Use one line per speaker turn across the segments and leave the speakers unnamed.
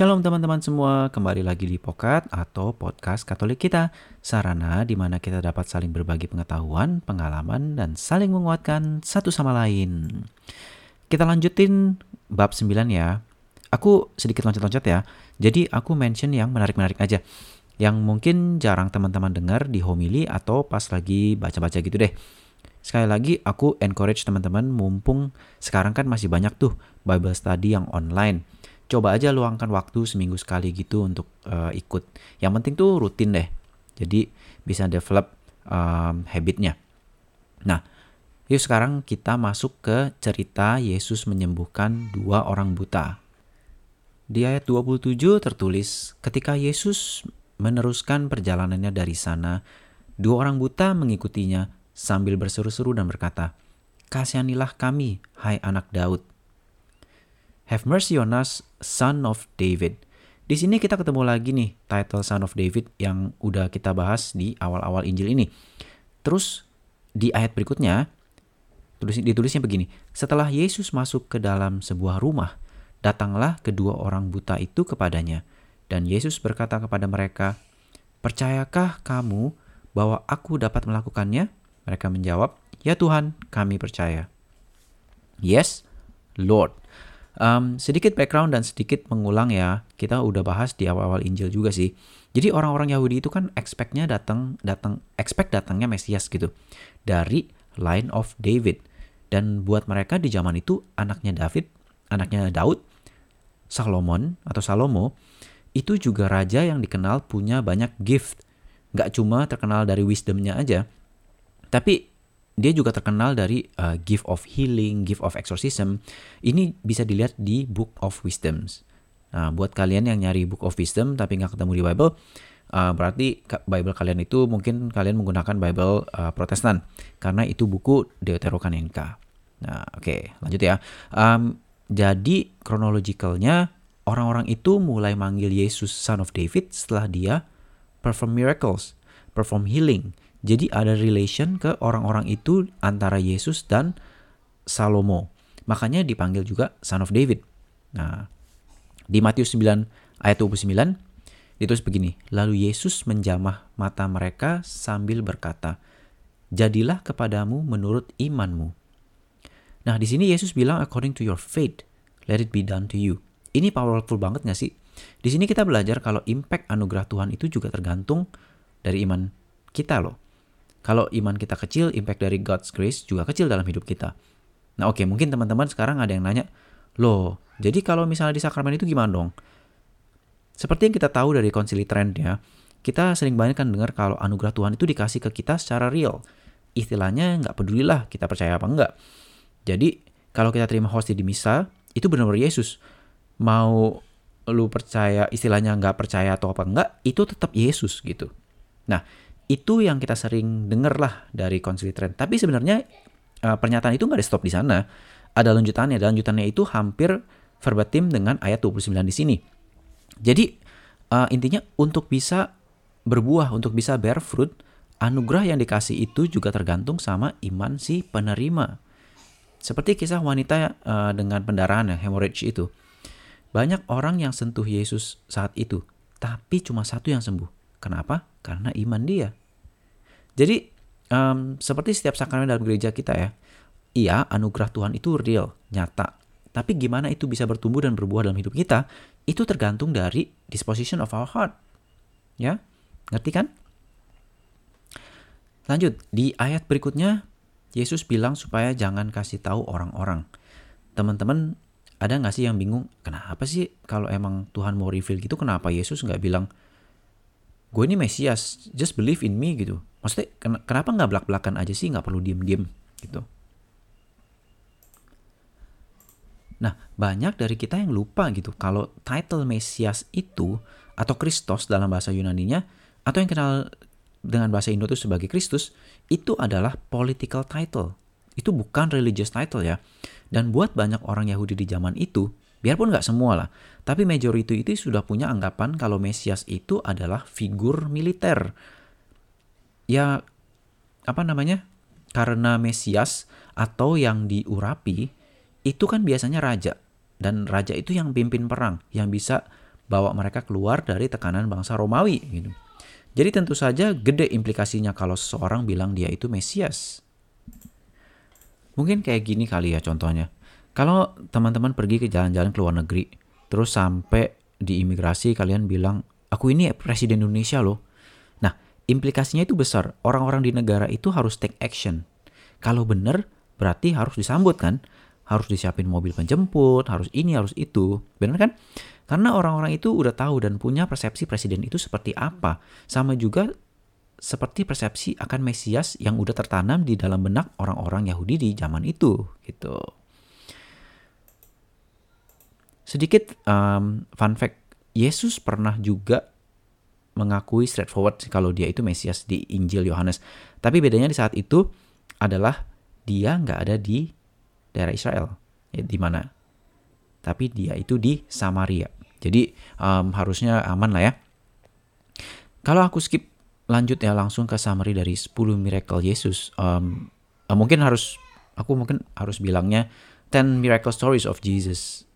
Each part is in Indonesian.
Shalom teman-teman semua, kembali lagi di Pokat atau Podcast Katolik kita. Sarana di mana kita dapat saling berbagi pengetahuan, pengalaman, dan saling menguatkan satu sama lain. Kita lanjutin bab 9 ya. Aku sedikit loncat-loncat ya. Jadi aku mention yang menarik-menarik aja. Yang mungkin jarang teman-teman dengar di homili atau pas lagi baca-baca gitu deh. Sekali lagi aku encourage teman-teman mumpung sekarang kan masih banyak tuh Bible study yang online. Coba aja luangkan waktu seminggu sekali gitu untuk uh, ikut. Yang penting tuh rutin deh. Jadi bisa develop um, habitnya. Nah, yuk sekarang kita masuk ke cerita Yesus menyembuhkan dua orang buta. Di ayat 27 tertulis, ketika Yesus meneruskan perjalanannya dari sana, dua orang buta mengikutinya sambil berseru-seru dan berkata, Kasihanilah kami, hai anak Daud. Have mercy on us, son of David. Di sini kita ketemu lagi nih title son of David yang udah kita bahas di awal-awal Injil ini. Terus di ayat berikutnya tulis, ditulisnya begini, setelah Yesus masuk ke dalam sebuah rumah, datanglah kedua orang buta itu kepadanya. Dan Yesus berkata kepada mereka, Percayakah kamu bahwa aku dapat melakukannya? Mereka menjawab, "Ya Tuhan, kami percaya." Yes, Lord. Um, sedikit background dan sedikit mengulang ya. Kita udah bahas di awal-awal Injil juga sih. Jadi orang-orang Yahudi itu kan expect-nya datang datang expect datangnya Mesias gitu dari line of David. Dan buat mereka di zaman itu anaknya David, anaknya Daud, Salomon atau Salomo itu juga raja yang dikenal punya banyak gift. Gak cuma terkenal dari wisdomnya aja, tapi dia juga terkenal dari uh, gift of healing, gift of exorcism. Ini bisa dilihat di Book of Wisdoms. Nah, buat kalian yang nyari Book of Wisdom tapi nggak ketemu di Bible, uh, berarti Bible kalian itu mungkin kalian menggunakan Bible uh, Protestan karena itu buku Deuterocanonical. Nah, oke, okay, lanjut ya. Um, jadi kronologikalnya orang-orang itu mulai manggil Yesus Son of David setelah dia perform miracles, perform healing, jadi ada relation ke orang-orang itu antara Yesus dan Salomo. Makanya dipanggil juga Son of David. Nah, di Matius 9 ayat 29 ditulis begini, lalu Yesus menjamah mata mereka sambil berkata, "Jadilah kepadamu menurut imanmu." Nah, di sini Yesus bilang according to your faith, let it be done to you. Ini powerful banget gak sih? Di sini kita belajar kalau impact anugerah Tuhan itu juga tergantung dari iman kita loh. Kalau iman kita kecil, impact dari God's grace juga kecil dalam hidup kita. Nah oke, okay, mungkin teman-teman sekarang ada yang nanya, loh, jadi kalau misalnya di sakramen itu gimana dong? Seperti yang kita tahu dari konsili trend ya, kita sering banyak kan dengar kalau anugerah Tuhan itu dikasih ke kita secara real. Istilahnya nggak pedulilah kita percaya apa enggak. Jadi kalau kita terima hosti di misa, itu benar-benar Yesus. Mau lu percaya istilahnya nggak percaya atau apa enggak, itu tetap Yesus gitu. Nah, itu yang kita sering dengar lah dari konsili. Tapi sebenarnya uh, pernyataan itu nggak ada stop di sana. Ada lanjutannya, dan lanjutannya itu hampir verbatim dengan ayat 29 di sini. Jadi uh, intinya untuk bisa berbuah, untuk bisa bear fruit, anugerah yang dikasih itu juga tergantung sama iman si penerima. Seperti kisah wanita uh, dengan pendarahan ya, hemorrhage itu. Banyak orang yang sentuh Yesus saat itu, tapi cuma satu yang sembuh. Kenapa? Karena iman dia. Jadi um, seperti setiap sakramen dalam gereja kita ya, iya anugerah Tuhan itu real, nyata. Tapi gimana itu bisa bertumbuh dan berbuah dalam hidup kita, itu tergantung dari disposition of our heart. Ya, ngerti kan? Lanjut, di ayat berikutnya, Yesus bilang supaya jangan kasih tahu orang-orang. Teman-teman, ada nggak sih yang bingung, kenapa sih kalau emang Tuhan mau reveal gitu, kenapa Yesus nggak bilang, gue ini Mesias, just believe in me gitu. Maksudnya ken kenapa nggak belak-belakan aja sih, nggak perlu diem-diem gitu. Nah, banyak dari kita yang lupa gitu kalau title Mesias itu atau Kristos dalam bahasa Yunaninya atau yang kenal dengan bahasa Indo itu sebagai Kristus itu adalah political title. Itu bukan religious title ya. Dan buat banyak orang Yahudi di zaman itu, Biarpun nggak semua lah, tapi majority itu sudah punya anggapan kalau Mesias itu adalah figur militer. Ya, apa namanya? Karena Mesias atau yang diurapi itu kan biasanya raja. Dan raja itu yang pimpin perang, yang bisa bawa mereka keluar dari tekanan bangsa Romawi gitu. Jadi tentu saja gede implikasinya kalau seseorang bilang dia itu Mesias. Mungkin kayak gini kali ya contohnya. Kalau teman-teman pergi ke jalan-jalan ke luar negeri, terus sampai di imigrasi kalian bilang, aku ini presiden Indonesia loh. Nah, implikasinya itu besar. Orang-orang di negara itu harus take action. Kalau benar, berarti harus disambut kan? Harus disiapin mobil penjemput, harus ini, harus itu. Benar kan? Karena orang-orang itu udah tahu dan punya persepsi presiden itu seperti apa. Sama juga seperti persepsi akan Mesias yang udah tertanam di dalam benak orang-orang Yahudi di zaman itu gitu. Sedikit um, fun fact, Yesus pernah juga mengakui straightforward kalau dia itu Mesias di Injil Yohanes. Tapi bedanya di saat itu adalah dia nggak ada di daerah Israel, ya, di mana? Tapi dia itu di Samaria. Jadi um, harusnya aman lah ya. Kalau aku skip lanjut ya langsung ke summary dari 10 miracle Yesus. Um, uh, mungkin harus aku mungkin harus bilangnya 10 miracle stories of Jesus.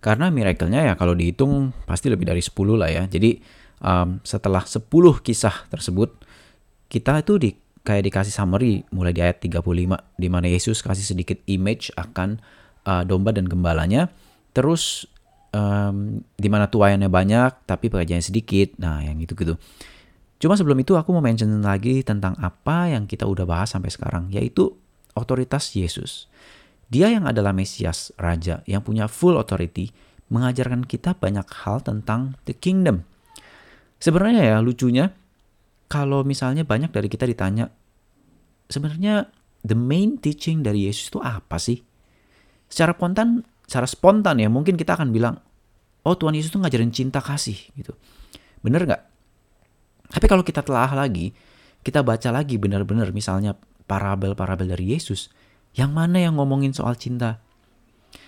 Karena miracle-nya ya kalau dihitung pasti lebih dari 10 lah ya. Jadi um, setelah 10 kisah tersebut kita itu di kayak dikasih summary mulai di ayat 35 di mana Yesus kasih sedikit image akan uh, domba dan gembalanya. Terus um, di mana tuayannya banyak tapi pekerjaannya sedikit. Nah, yang gitu-gitu. Cuma sebelum itu aku mau mention lagi tentang apa yang kita udah bahas sampai sekarang, yaitu otoritas Yesus. Dia yang adalah Mesias, Raja, yang punya full authority, mengajarkan kita banyak hal tentang the kingdom. Sebenarnya ya lucunya, kalau misalnya banyak dari kita ditanya, sebenarnya the main teaching dari Yesus itu apa sih? Secara spontan secara spontan ya mungkin kita akan bilang, oh Tuhan Yesus tuh ngajarin cinta kasih gitu. Bener nggak? Tapi kalau kita telah lagi, kita baca lagi benar-benar misalnya parabel-parabel dari Yesus, yang mana yang ngomongin soal cinta?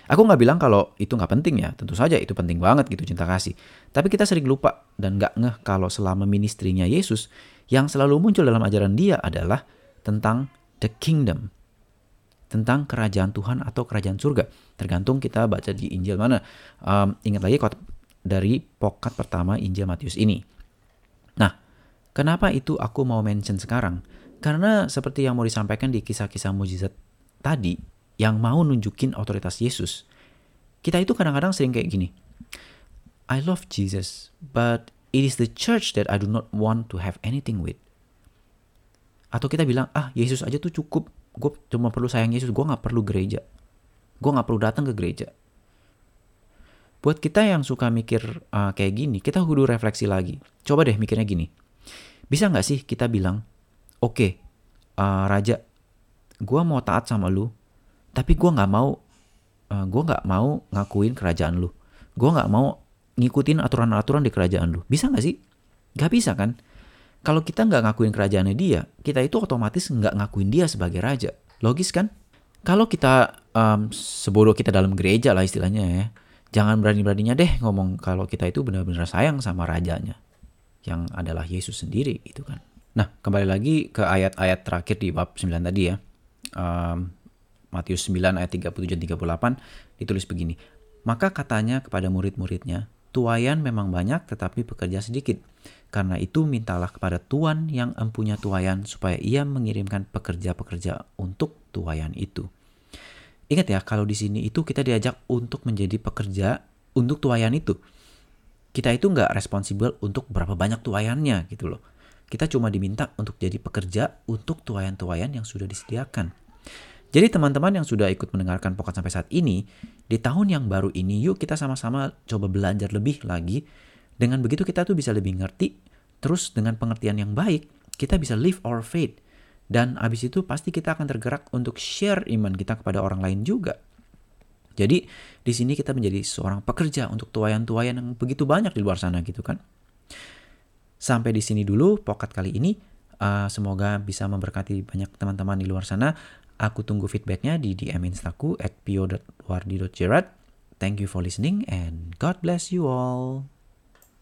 Aku nggak bilang kalau itu nggak penting ya, tentu saja itu penting banget gitu cinta kasih. Tapi kita sering lupa dan nggak ngeh kalau selama ministrinya Yesus, yang selalu muncul dalam ajaran dia adalah tentang the kingdom, tentang kerajaan Tuhan atau kerajaan surga. Tergantung kita baca di Injil mana. Um, ingat lagi dari pokat pertama Injil Matius ini. Nah, kenapa itu aku mau mention sekarang? Karena seperti yang mau disampaikan di kisah-kisah mujizat tadi, yang mau nunjukin otoritas Yesus, kita itu kadang-kadang sering kayak gini. I love Jesus, but it is the church that I do not want to have anything with. Atau kita bilang, ah Yesus aja tuh cukup, gue cuma perlu sayang Yesus. Gue nggak perlu gereja. Gue nggak perlu datang ke gereja. Buat kita yang suka mikir uh, kayak gini kita kudu refleksi lagi. Coba deh mikirnya gini. Bisa nggak sih kita bilang oke okay, uh, raja gue mau taat sama lu tapi gue nggak mau uh, gue nggak mau ngakuin kerajaan lu gue nggak mau ngikutin aturan-aturan di kerajaan lu bisa nggak sih Gak bisa kan kalau kita nggak ngakuin kerajaannya dia, kita itu otomatis nggak ngakuin dia sebagai raja. Logis kan? Kalau kita um, sebodoh kita dalam gereja lah istilahnya ya, jangan berani-beraninya deh ngomong kalau kita itu benar-benar sayang sama rajanya, yang adalah Yesus sendiri itu kan. Nah, kembali lagi ke ayat-ayat terakhir di bab 9 tadi ya. Matius 9 ayat 37 dan 38 ditulis begini. Maka katanya kepada murid-muridnya, Tuayan memang banyak tetapi pekerja sedikit. Karena itu mintalah kepada Tuhan yang empunya tuayan supaya ia mengirimkan pekerja-pekerja untuk tuayan itu. Ingat ya, kalau di sini itu kita diajak untuk menjadi pekerja untuk tuayan itu. Kita itu nggak responsibel untuk berapa banyak tuayannya gitu loh. Kita cuma diminta untuk jadi pekerja untuk tuayan-tuayan yang sudah disediakan. Jadi teman-teman yang sudah ikut mendengarkan pokok sampai saat ini, di tahun yang baru ini yuk kita sama-sama coba belajar lebih lagi. Dengan begitu kita tuh bisa lebih ngerti, terus dengan pengertian yang baik, kita bisa live our faith. Dan abis itu pasti kita akan tergerak untuk share iman kita kepada orang lain juga. Jadi di sini kita menjadi seorang pekerja untuk tuayan-tuayan yang begitu banyak di luar sana gitu kan. Sampai di sini dulu pokat kali ini. Uh, semoga bisa memberkati banyak teman-teman di luar sana. Aku tunggu feedbacknya di DM instaku at pio.wardi.jerat. Thank you for listening and God bless you all.